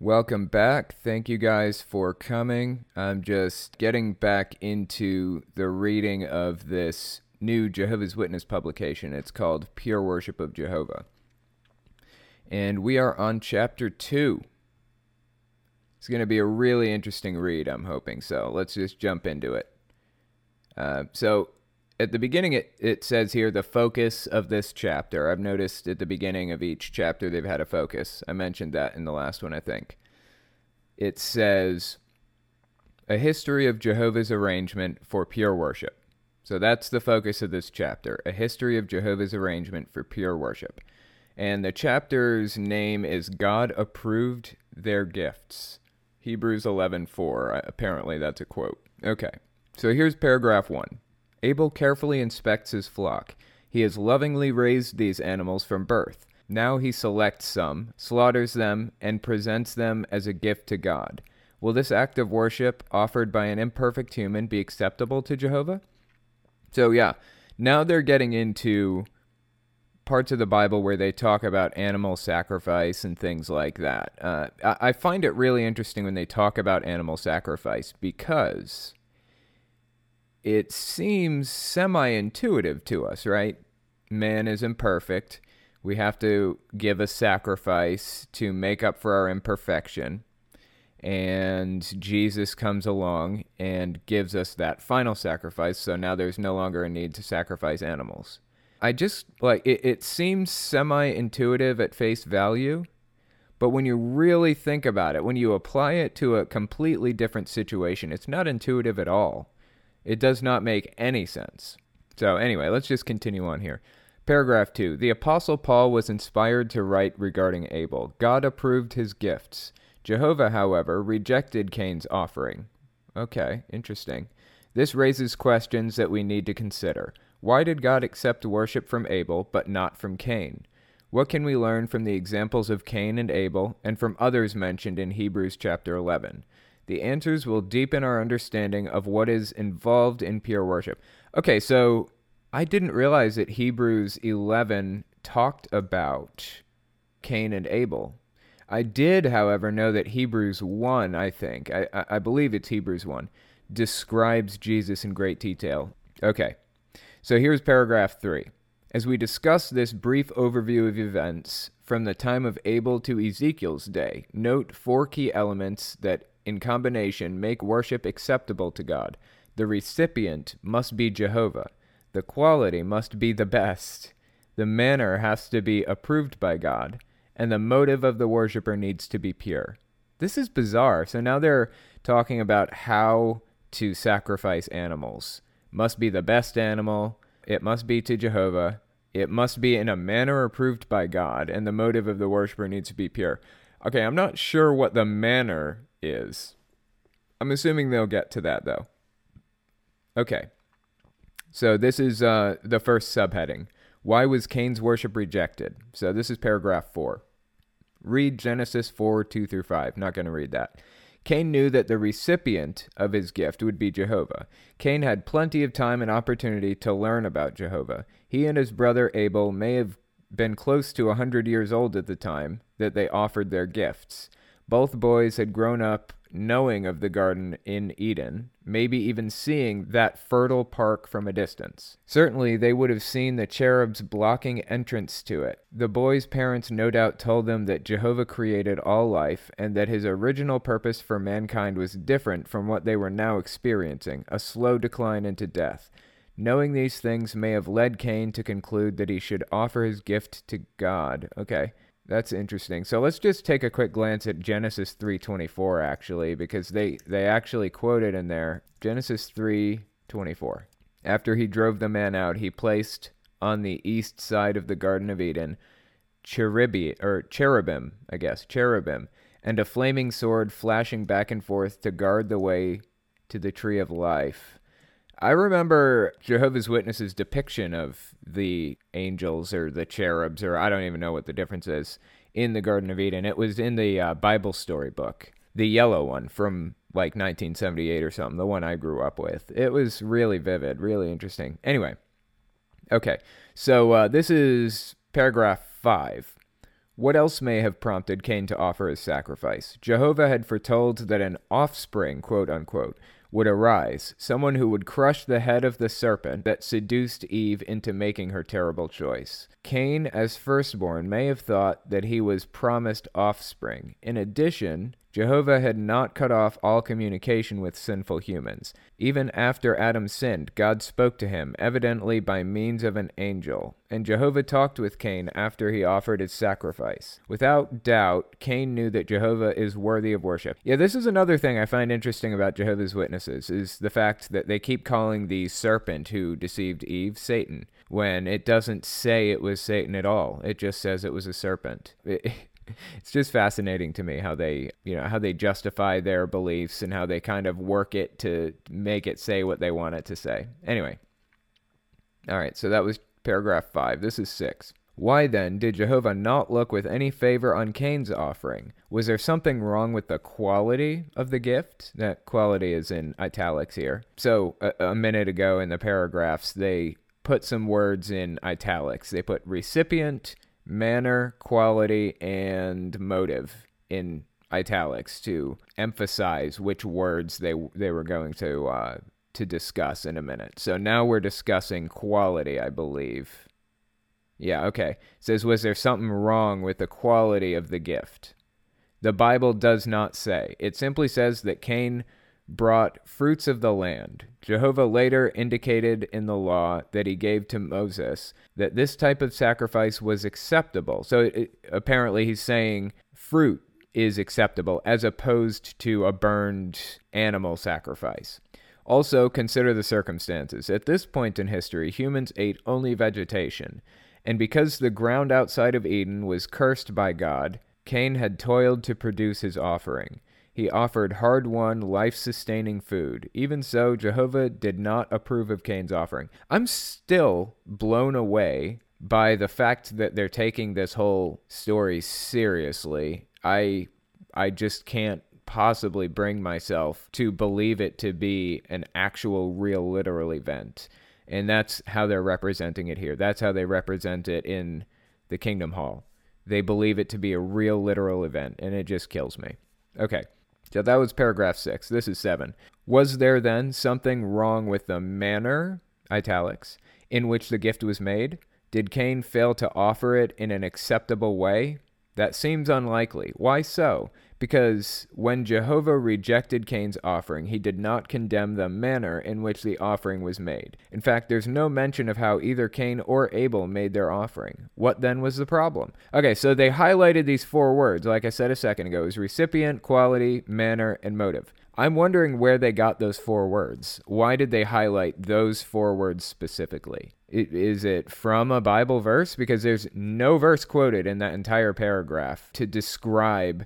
Welcome back. Thank you guys for coming. I'm just getting back into the reading of this new Jehovah's Witness publication. It's called Pure Worship of Jehovah. And we are on chapter 2. It's going to be a really interesting read, I'm hoping. So let's just jump into it. Uh, so, at the beginning, it, it says here the focus of this chapter. I've noticed at the beginning of each chapter they've had a focus. I mentioned that in the last one, I think. It says, A history of Jehovah's arrangement for pure worship. So that's the focus of this chapter a history of Jehovah's arrangement for pure worship. And the chapter's name is God approved their gifts. Hebrews 11:4. Apparently that's a quote. Okay. So here's paragraph 1. Abel carefully inspects his flock. He has lovingly raised these animals from birth. Now he selects some, slaughters them, and presents them as a gift to God. Will this act of worship offered by an imperfect human be acceptable to Jehovah? So, yeah, now they're getting into parts of the Bible where they talk about animal sacrifice and things like that. Uh, I find it really interesting when they talk about animal sacrifice because it seems semi intuitive to us, right? Man is imperfect. We have to give a sacrifice to make up for our imperfection. And Jesus comes along and gives us that final sacrifice. So now there's no longer a need to sacrifice animals. I just like it, it seems semi intuitive at face value, but when you really think about it, when you apply it to a completely different situation, it's not intuitive at all. It does not make any sense. So, anyway, let's just continue on here. Paragraph 2 The Apostle Paul was inspired to write regarding Abel. God approved his gifts. Jehovah, however, rejected Cain's offering. Okay, interesting. This raises questions that we need to consider. Why did God accept worship from Abel but not from Cain? What can we learn from the examples of Cain and Abel and from others mentioned in Hebrews chapter 11? The answers will deepen our understanding of what is involved in pure worship. Okay, so I didn't realize that Hebrews 11 talked about Cain and Abel. I did, however, know that Hebrews 1, I think, I, I believe it's Hebrews 1, describes Jesus in great detail. Okay, so here's paragraph 3. As we discuss this brief overview of events from the time of Abel to Ezekiel's day, note four key elements that in combination make worship acceptable to God. The recipient must be Jehovah. The quality must be the best. The manner has to be approved by God. And the motive of the worshiper needs to be pure. This is bizarre. So now they're talking about how to sacrifice animals. Must be the best animal. It must be to Jehovah. It must be in a manner approved by God. And the motive of the worshiper needs to be pure. Okay, I'm not sure what the manner is. I'm assuming they'll get to that though. Okay. So this is uh, the first subheading. Why was Cain's worship rejected? So this is paragraph four. Read Genesis 4 2 through 5. Not going to read that. Cain knew that the recipient of his gift would be Jehovah. Cain had plenty of time and opportunity to learn about Jehovah. He and his brother Abel may have been close to a hundred years old at the time that they offered their gifts. Both boys had grown up knowing of the garden in Eden, maybe even seeing that fertile park from a distance. Certainly, they would have seen the cherubs blocking entrance to it. The boys' parents no doubt told them that Jehovah created all life and that his original purpose for mankind was different from what they were now experiencing a slow decline into death. Knowing these things may have led Cain to conclude that he should offer his gift to God. Okay. That's interesting. So let's just take a quick glance at Genesis 3:24 actually because they they actually quoted in there Genesis 3:24. After he drove the man out, he placed on the east side of the garden of Eden cherubi or cherubim, I guess, cherubim, and a flaming sword flashing back and forth to guard the way to the tree of life. I remember Jehovah's Witnesses' depiction of the angels or the cherubs, or I don't even know what the difference is, in the Garden of Eden. It was in the uh, Bible story book, the yellow one from like 1978 or something, the one I grew up with. It was really vivid, really interesting. Anyway, okay, so uh, this is paragraph five. What else may have prompted Cain to offer his sacrifice? Jehovah had foretold that an offspring, quote unquote, would arise, someone who would crush the head of the serpent that seduced Eve into making her terrible choice. Cain, as firstborn, may have thought that he was promised offspring. In addition, Jehovah had not cut off all communication with sinful humans. Even after Adam sinned, God spoke to him, evidently by means of an angel. And Jehovah talked with Cain after he offered his sacrifice. Without doubt, Cain knew that Jehovah is worthy of worship. Yeah, this is another thing I find interesting about Jehovah's Witnesses is the fact that they keep calling the serpent who deceived Eve Satan when it doesn't say it was Satan at all. It just says it was a serpent. It, it's just fascinating to me how they you know how they justify their beliefs and how they kind of work it to make it say what they want it to say anyway all right so that was paragraph 5 this is 6 why then did Jehovah not look with any favor on Cain's offering? Was there something wrong with the quality of the gift? That quality is in italics here. So, a, a minute ago in the paragraphs, they put some words in italics. They put recipient, manner, quality, and motive in italics to emphasize which words they they were going to uh, to discuss in a minute. So now we're discussing quality, I believe. Yeah, okay. It says was there something wrong with the quality of the gift? The Bible does not say. It simply says that Cain brought fruits of the land. Jehovah later indicated in the law that he gave to Moses that this type of sacrifice was acceptable. So it, apparently he's saying fruit is acceptable as opposed to a burned animal sacrifice. Also, consider the circumstances. At this point in history, humans ate only vegetation, and because the ground outside of Eden was cursed by God, Cain had toiled to produce his offering. He offered hard won, life sustaining food. Even so, Jehovah did not approve of Cain's offering. I'm still blown away by the fact that they're taking this whole story seriously. I I just can't possibly bring myself to believe it to be an actual real literal event. And that's how they're representing it here. That's how they represent it in the Kingdom Hall. They believe it to be a real literal event, and it just kills me. Okay. So that was paragraph six. This is seven. Was there then something wrong with the manner, italics, in which the gift was made? Did Cain fail to offer it in an acceptable way? That seems unlikely. Why so? Because when Jehovah rejected Cain's offering, he did not condemn the manner in which the offering was made. In fact, there's no mention of how either Cain or Abel made their offering. What then was the problem? Okay, so they highlighted these four words, like I said a second ago, is recipient, quality, manner, and motive. I'm wondering where they got those four words. Why did they highlight those four words specifically? Is it from a Bible verse? Because there's no verse quoted in that entire paragraph to describe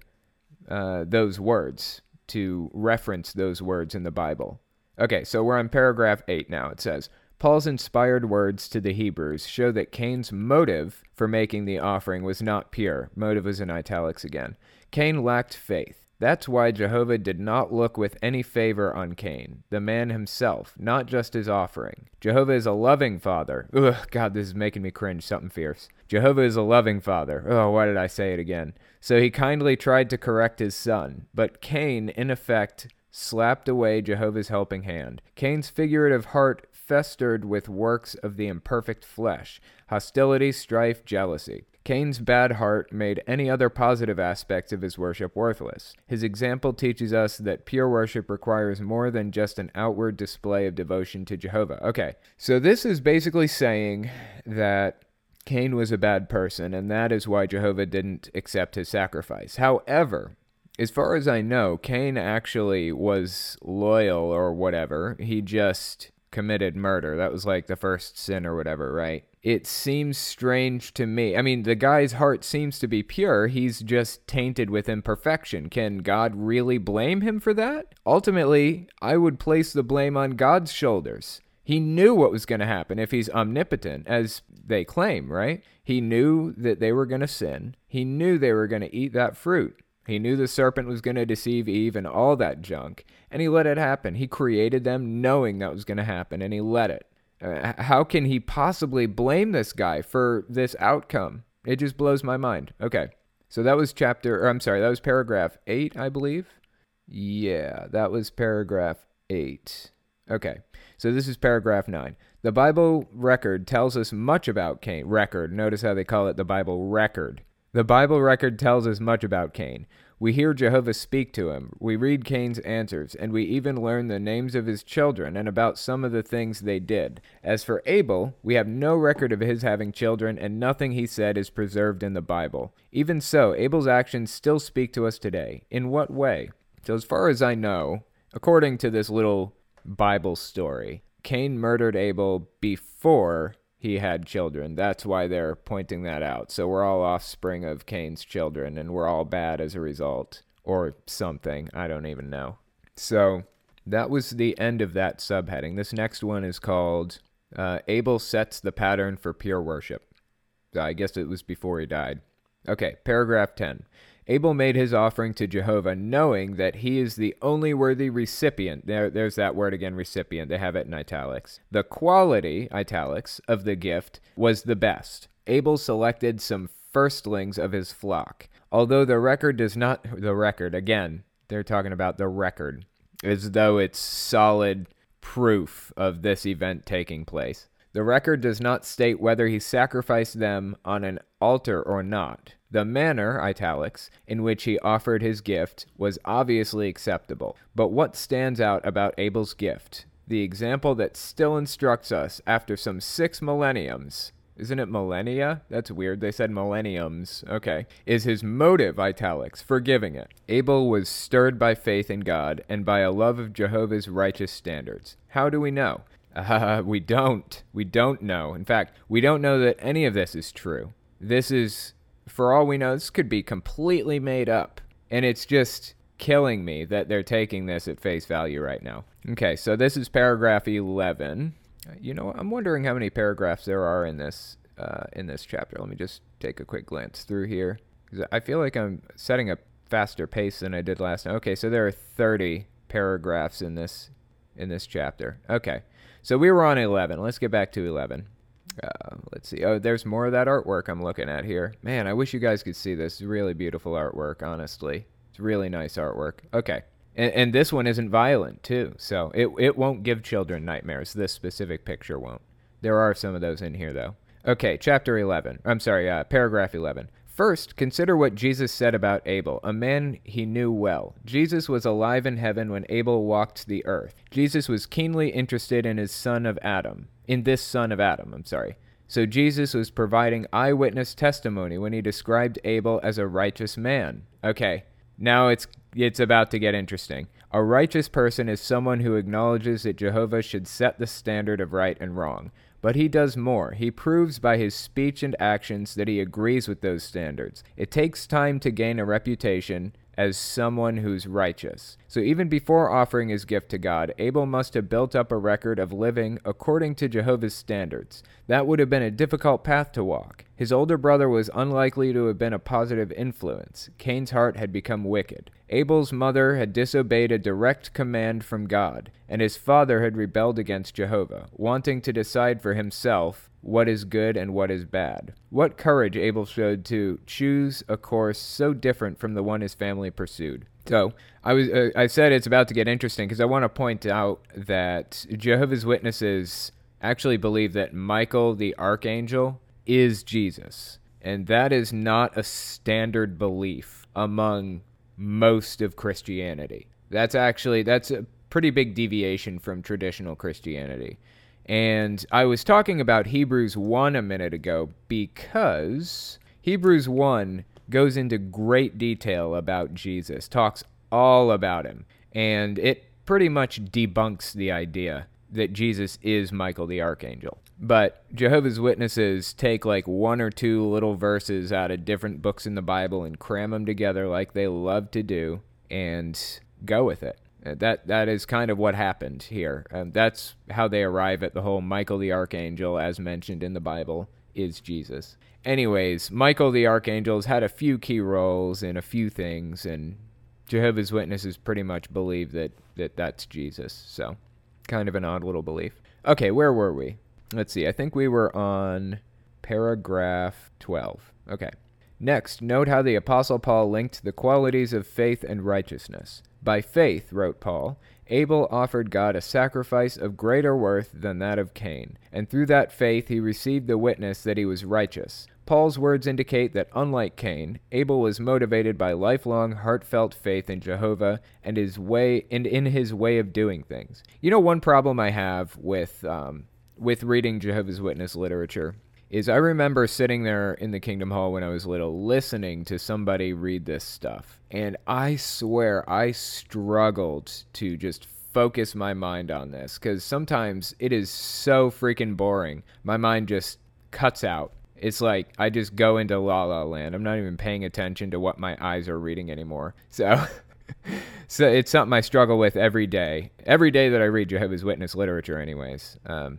uh, those words, to reference those words in the Bible. Okay, so we're on paragraph 8 now. It says, Paul's inspired words to the Hebrews show that Cain's motive for making the offering was not pure. Motive is in italics again. Cain lacked faith. That's why Jehovah did not look with any favor on Cain, the man himself, not just his offering. Jehovah is a loving father. Ugh, God, this is making me cringe, something fierce. Jehovah is a loving father. Oh, why did I say it again? So he kindly tried to correct his son, but Cain, in effect, slapped away Jehovah's helping hand. Cain's figurative heart festered with works of the imperfect flesh hostility, strife, jealousy. Cain's bad heart made any other positive aspects of his worship worthless. His example teaches us that pure worship requires more than just an outward display of devotion to Jehovah. Okay, so this is basically saying that Cain was a bad person, and that is why Jehovah didn't accept his sacrifice. However, as far as I know, Cain actually was loyal or whatever. He just committed murder. That was like the first sin or whatever, right? it seems strange to me. I mean, the guy's heart seems to be pure. He's just tainted with imperfection. Can God really blame him for that? Ultimately, I would place the blame on God's shoulders. He knew what was going to happen if he's omnipotent, as they claim, right? He knew that they were going to sin. He knew they were going to eat that fruit. He knew the serpent was going to deceive Eve and all that junk, and he let it happen. He created them knowing that was going to happen, and he let it. Uh, how can he possibly blame this guy for this outcome? It just blows my mind. Okay. So that was chapter, or I'm sorry, that was paragraph eight, I believe. Yeah, that was paragraph eight. Okay, so this is paragraph nine. The Bible record tells us much about Cain. Record. Notice how they call it the Bible record. The Bible record tells us much about Cain. We hear Jehovah speak to him. We read Cain's answers, and we even learn the names of his children and about some of the things they did. As for Abel, we have no record of his having children, and nothing he said is preserved in the Bible. Even so, Abel's actions still speak to us today. In what way? So, as far as I know, according to this little Bible story, Cain murdered Abel before he had children. That's why they're pointing that out. So we're all offspring of Cain's children, and we're all bad as a result, or something. I don't even know. So that was the end of that subheading. This next one is called uh, Abel Sets the Pattern for Pure Worship. I guess it was before he died. Okay, paragraph 10. Abel made his offering to Jehovah, knowing that he is the only worthy recipient. There, there's that word again, recipient. They have it in italics. The quality, italics, of the gift was the best. Abel selected some firstlings of his flock. Although the record does not, the record, again, they're talking about the record, as though it's solid proof of this event taking place. The record does not state whether he sacrificed them on an altar or not. The manner, italics, in which he offered his gift was obviously acceptable. But what stands out about Abel's gift? The example that still instructs us after some six millenniums. Isn't it millennia? That's weird. They said millenniums. Okay. Is his motive, italics, for giving it. Abel was stirred by faith in God and by a love of Jehovah's righteous standards. How do we know? Uh, we don't. We don't know. In fact, we don't know that any of this is true. This is for all we know, this could be completely made up. And it's just killing me that they're taking this at face value right now. Okay, so this is paragraph 11. You know, I'm wondering how many paragraphs there are in this uh, in this chapter. Let me just take a quick glance through here I feel like I'm setting a faster pace than I did last time. Okay, so there are 30 paragraphs in this in this chapter. Okay, so we were on 11. Let's get back to 11. Uh, let's see. Oh, there's more of that artwork I'm looking at here. Man, I wish you guys could see this. Really beautiful artwork, honestly. It's really nice artwork. Okay. And, and this one isn't violent, too. So it, it won't give children nightmares. This specific picture won't. There are some of those in here, though. Okay, chapter 11. I'm sorry, uh, paragraph 11. First, consider what Jesus said about Abel, a man he knew well. Jesus was alive in heaven when Abel walked the earth. Jesus was keenly interested in his son of Adam in this son of Adam, I'm sorry. So Jesus was providing eyewitness testimony when he described Abel as a righteous man. Okay, now it's it's about to get interesting. A righteous person is someone who acknowledges that Jehovah should set the standard of right and wrong. But he does more. He proves by his speech and actions that he agrees with those standards. It takes time to gain a reputation, as someone who's righteous. So even before offering his gift to God, Abel must have built up a record of living according to Jehovah's standards. That would have been a difficult path to walk. His older brother was unlikely to have been a positive influence. Cain's heart had become wicked. Abel's mother had disobeyed a direct command from God, and his father had rebelled against Jehovah, wanting to decide for himself what is good and what is bad. What courage Abel showed to choose a course so different from the one his family pursued. So I was uh, I said it's about to get interesting because I want to point out that Jehovah's Witnesses actually believe that Michael the archangel is Jesus, and that is not a standard belief among most of Christianity. That's actually that's a pretty big deviation from traditional Christianity. And I was talking about Hebrews 1 a minute ago because Hebrews 1 goes into great detail about Jesus, talks all about him, and it pretty much debunks the idea that Jesus is Michael the Archangel. But Jehovah's Witnesses take like one or two little verses out of different books in the Bible and cram them together like they love to do and go with it. Uh, that that is kind of what happened here. Um, that's how they arrive at the whole Michael the archangel, as mentioned in the Bible, is Jesus. Anyways, Michael the archangel has had a few key roles in a few things, and Jehovah's Witnesses pretty much believe that, that that's Jesus. So, kind of an odd little belief. Okay, where were we? Let's see. I think we were on paragraph 12. Okay. Next, note how the Apostle Paul linked the qualities of faith and righteousness. By faith, wrote Paul, Abel offered God a sacrifice of greater worth than that of Cain, and through that faith he received the witness that he was righteous. Paul's words indicate that unlike Cain, Abel was motivated by lifelong heartfelt faith in Jehovah and his way and in his way of doing things. You know, one problem I have with um, with reading Jehovah's Witness literature is I remember sitting there in the Kingdom Hall when I was little, listening to somebody read this stuff, and I swear I struggled to just focus my mind on this because sometimes it is so freaking boring. My mind just cuts out it's like I just go into La La Land. I'm not even paying attention to what my eyes are reading anymore. So, so it's something I struggle with every day. Every day that I read Jehovah's Witness literature, anyways. Um,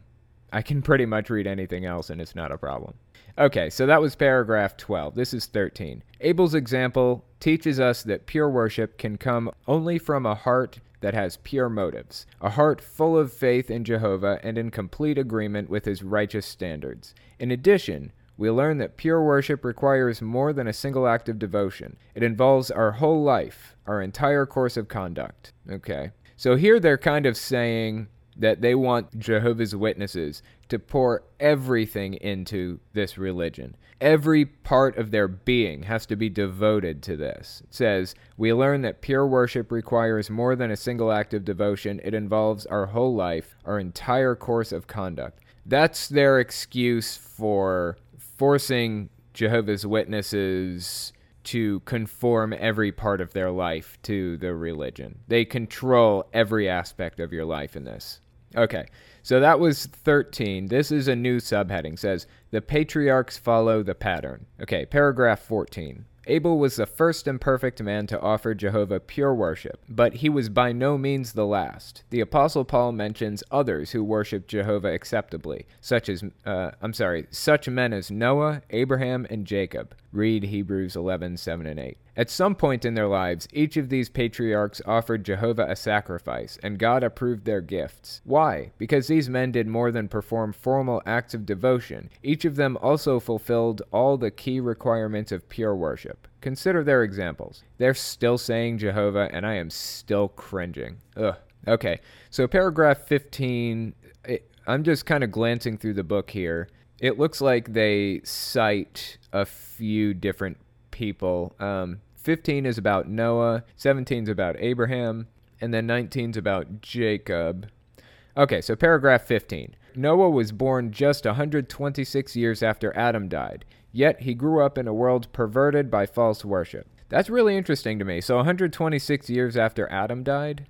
I can pretty much read anything else, and it's not a problem. Okay, so that was paragraph 12. This is 13. Abel's example teaches us that pure worship can come only from a heart that has pure motives, a heart full of faith in Jehovah and in complete agreement with his righteous standards. In addition, we learn that pure worship requires more than a single act of devotion. It involves our whole life, our entire course of conduct. Okay. So here they're kind of saying that they want Jehovah's Witnesses to pour everything into this religion. Every part of their being has to be devoted to this. It says, We learn that pure worship requires more than a single act of devotion, it involves our whole life, our entire course of conduct. That's their excuse for forcing Jehovah's Witnesses to conform every part of their life to the religion. They control every aspect of your life in this. Okay, so that was 13. This is a new subheading. It says the patriarchs follow the pattern. Okay, paragraph 14. Abel was the first and perfect man to offer Jehovah pure worship, but he was by no means the last. The Apostle Paul mentions others who worshiped Jehovah acceptably, such as, uh, I'm sorry, such men as Noah, Abraham, and Jacob. Read Hebrews 11, 7 and 8. At some point in their lives, each of these patriarchs offered Jehovah a sacrifice, and God approved their gifts. Why? Because these men did more than perform formal acts of devotion. Each of them also fulfilled all the key requirements of pure worship. Consider their examples. They're still saying Jehovah, and I am still cringing. Ugh. Okay, so paragraph 15, it, I'm just kind of glancing through the book here. It looks like they cite a few different people. Um, 15 is about Noah, 17 is about Abraham, and then 19 is about Jacob. Okay, so paragraph 15. Noah was born just 126 years after Adam died, yet he grew up in a world perverted by false worship. That's really interesting to me. So, 126 years after Adam died,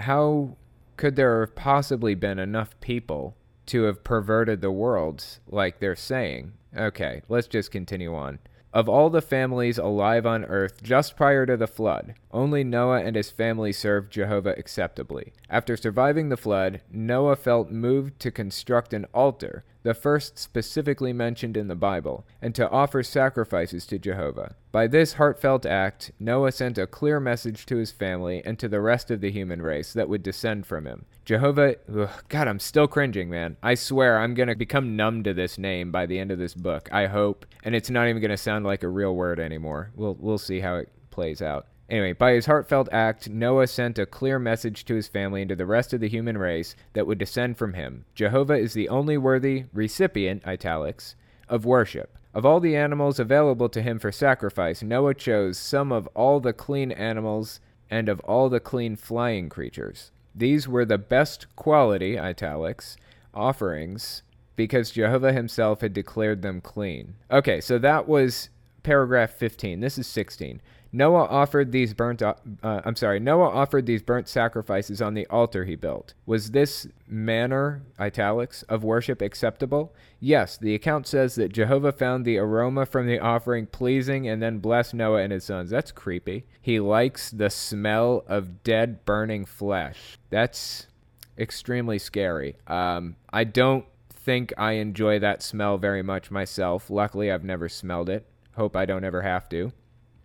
how could there have possibly been enough people to have perverted the world like they're saying? Okay, let's just continue on. Of all the families alive on earth just prior to the flood, only Noah and his family served Jehovah acceptably. After surviving the flood, Noah felt moved to construct an altar, the first specifically mentioned in the Bible, and to offer sacrifices to Jehovah. By this heartfelt act, Noah sent a clear message to his family and to the rest of the human race that would descend from him. Jehovah, ugh, God, I'm still cringing, man. I swear I'm going to become numb to this name by the end of this book. I hope. And it's not even going to sound like a real word anymore. We'll, we'll see how it plays out. Anyway, by his heartfelt act, Noah sent a clear message to his family and to the rest of the human race that would descend from him. Jehovah is the only worthy recipient, italics, of worship. Of all the animals available to him for sacrifice, Noah chose some of all the clean animals and of all the clean flying creatures. These were the best quality, italics, offerings because Jehovah himself had declared them clean. Okay, so that was paragraph 15. This is 16. Noah offered these burnt uh, I'm sorry, Noah offered these burnt sacrifices on the altar he built. Was this manner italics of worship acceptable? Yes, the account says that Jehovah found the aroma from the offering pleasing and then blessed Noah and his sons. That's creepy. He likes the smell of dead burning flesh. That's extremely scary. Um, I don't think I enjoy that smell very much myself. Luckily, I've never smelled it. Hope I don't ever have to.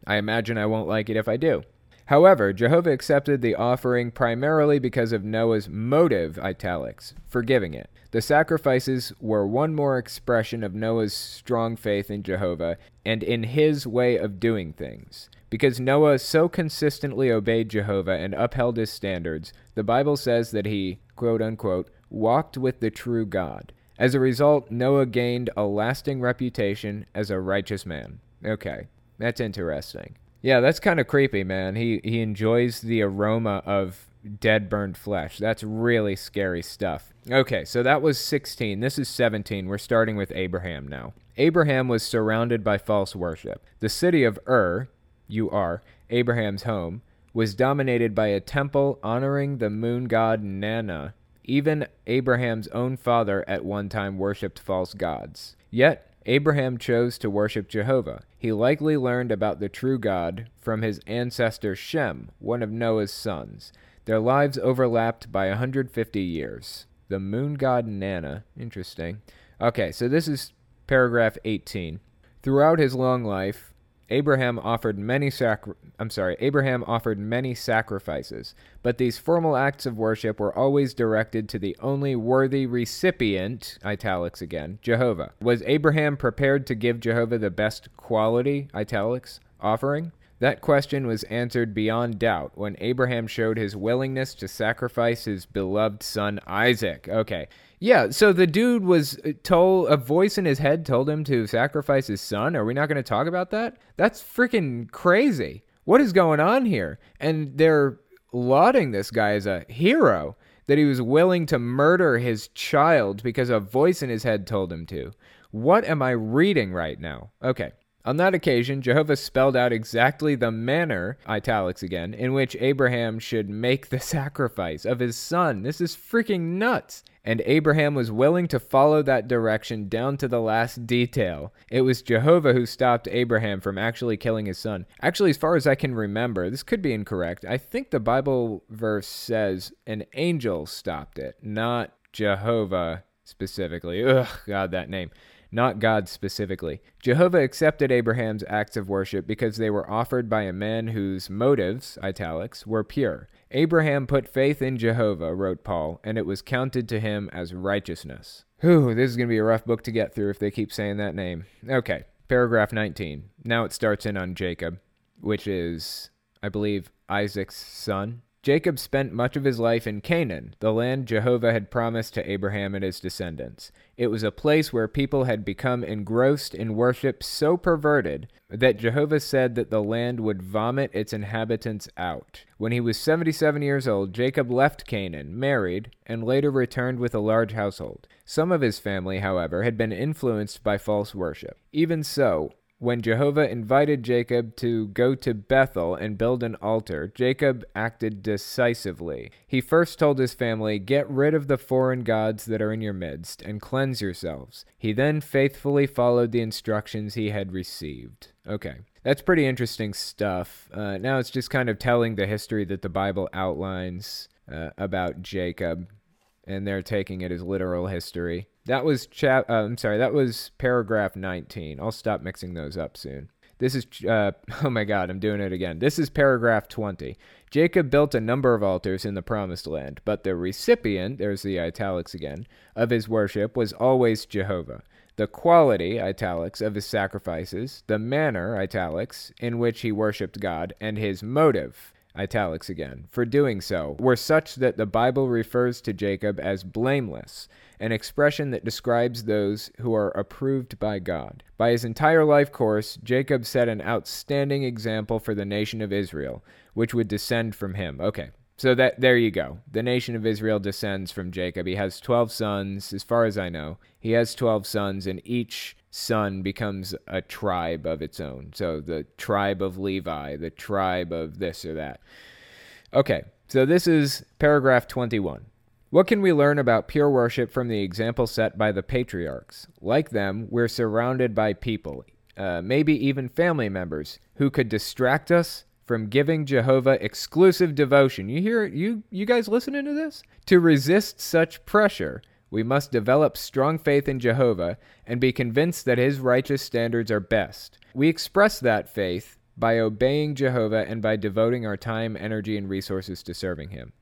I imagine I won't like it if I do. However, Jehovah accepted the offering primarily because of Noah's motive, italics, for giving it. The sacrifices were one more expression of Noah's strong faith in Jehovah and in his way of doing things. Because Noah so consistently obeyed Jehovah and upheld his standards, the Bible says that he, quote unquote, walked with the true God. As a result, Noah gained a lasting reputation as a righteous man. Okay, that's interesting. Yeah, that's kind of creepy, man. He he enjoys the aroma of dead burned flesh. That's really scary stuff. Okay, so that was 16. This is 17. We're starting with Abraham now. Abraham was surrounded by false worship. The city of Ur, you are, Abraham's home, was dominated by a temple honoring the moon god Nanna. Even Abraham's own father at one time worshipped false gods. Yet, Abraham chose to worship Jehovah. He likely learned about the true God from his ancestor Shem, one of Noah's sons. Their lives overlapped by 150 years. The moon god Nanna. Interesting. Okay, so this is paragraph 18. Throughout his long life, Abraham offered many sacri- I'm sorry, Abraham offered many sacrifices, but these formal acts of worship were always directed to the only worthy recipient, italics again, Jehovah. Was Abraham prepared to give Jehovah the best quality, italics, offering? That question was answered beyond doubt when Abraham showed his willingness to sacrifice his beloved son Isaac. Okay. Yeah, so the dude was uh, told a voice in his head told him to sacrifice his son. Are we not going to talk about that? That's freaking crazy. What is going on here? And they're lauding this guy as a hero that he was willing to murder his child because a voice in his head told him to. What am I reading right now? Okay. On that occasion, Jehovah spelled out exactly the manner, italics again, in which Abraham should make the sacrifice of his son. This is freaking nuts. And Abraham was willing to follow that direction down to the last detail. It was Jehovah who stopped Abraham from actually killing his son. Actually, as far as I can remember, this could be incorrect. I think the Bible verse says an angel stopped it, not Jehovah specifically. Ugh, God, that name not God specifically. Jehovah accepted Abraham's acts of worship because they were offered by a man whose motives, italics, were pure. Abraham put faith in Jehovah, wrote Paul, and it was counted to him as righteousness. Whew, this is going to be a rough book to get through if they keep saying that name. Okay, paragraph 19. Now it starts in on Jacob, which is, I believe, Isaac's son. Jacob spent much of his life in Canaan, the land Jehovah had promised to Abraham and his descendants. It was a place where people had become engrossed in worship so perverted that Jehovah said that the land would vomit its inhabitants out. When he was 77 years old, Jacob left Canaan, married, and later returned with a large household. Some of his family, however, had been influenced by false worship. Even so, when Jehovah invited Jacob to go to Bethel and build an altar, Jacob acted decisively. He first told his family, Get rid of the foreign gods that are in your midst, and cleanse yourselves. He then faithfully followed the instructions he had received. Okay. That's pretty interesting stuff. Uh, now it's just kind of telling the history that the Bible outlines uh, about Jacob, and they're taking it as literal history. That was chap. Uh, I'm sorry. That was paragraph 19. I'll stop mixing those up soon. This is. Uh, oh my God, I'm doing it again. This is paragraph 20. Jacob built a number of altars in the promised land, but the recipient, there's the italics again, of his worship was always Jehovah. The quality, italics, of his sacrifices, the manner, italics, in which he worshipped God, and his motive, italics again, for doing so, were such that the Bible refers to Jacob as blameless an expression that describes those who are approved by God. By his entire life course, Jacob set an outstanding example for the nation of Israel, which would descend from him. Okay, so that there you go. The nation of Israel descends from Jacob. He has 12 sons, as far as I know. He has 12 sons, and each son becomes a tribe of its own. So the tribe of Levi, the tribe of this or that. Okay, so this is paragraph 21. What can we learn about pure worship from the example set by the patriarchs? Like them, we're surrounded by people, uh, maybe even family members, who could distract us from giving Jehovah exclusive devotion. You hear you you guys listening to this? To resist such pressure, we must develop strong faith in Jehovah and be convinced that his righteous standards are best. We express that faith by obeying Jehovah and by devoting our time, energy, and resources to serving Him.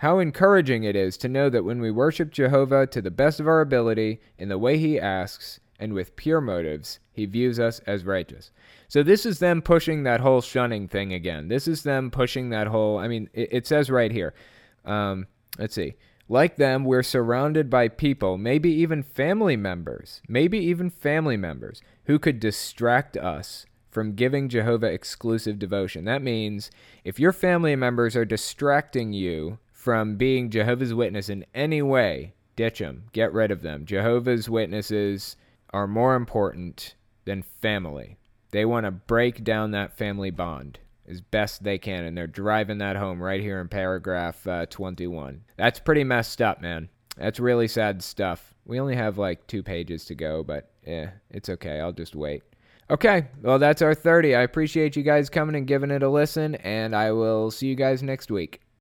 How encouraging it is to know that when we worship Jehovah to the best of our ability, in the way He asks, and with pure motives, He views us as righteous. So, this is them pushing that whole shunning thing again. This is them pushing that whole, I mean, it, it says right here. Um, let's see. Like them, we're surrounded by people, maybe even family members, maybe even family members, who could distract us from giving Jehovah exclusive devotion. That means if your family members are distracting you from being Jehovah's Witness in any way, ditch them, get rid of them. Jehovah's Witnesses are more important than family. They want to break down that family bond as best they can, and they're driving that home right here in paragraph uh, 21. That's pretty messed up, man. That's really sad stuff. We only have like two pages to go, but yeah, it's okay. I'll just wait. Okay, well, that's our 30. I appreciate you guys coming and giving it a listen, and I will see you guys next week.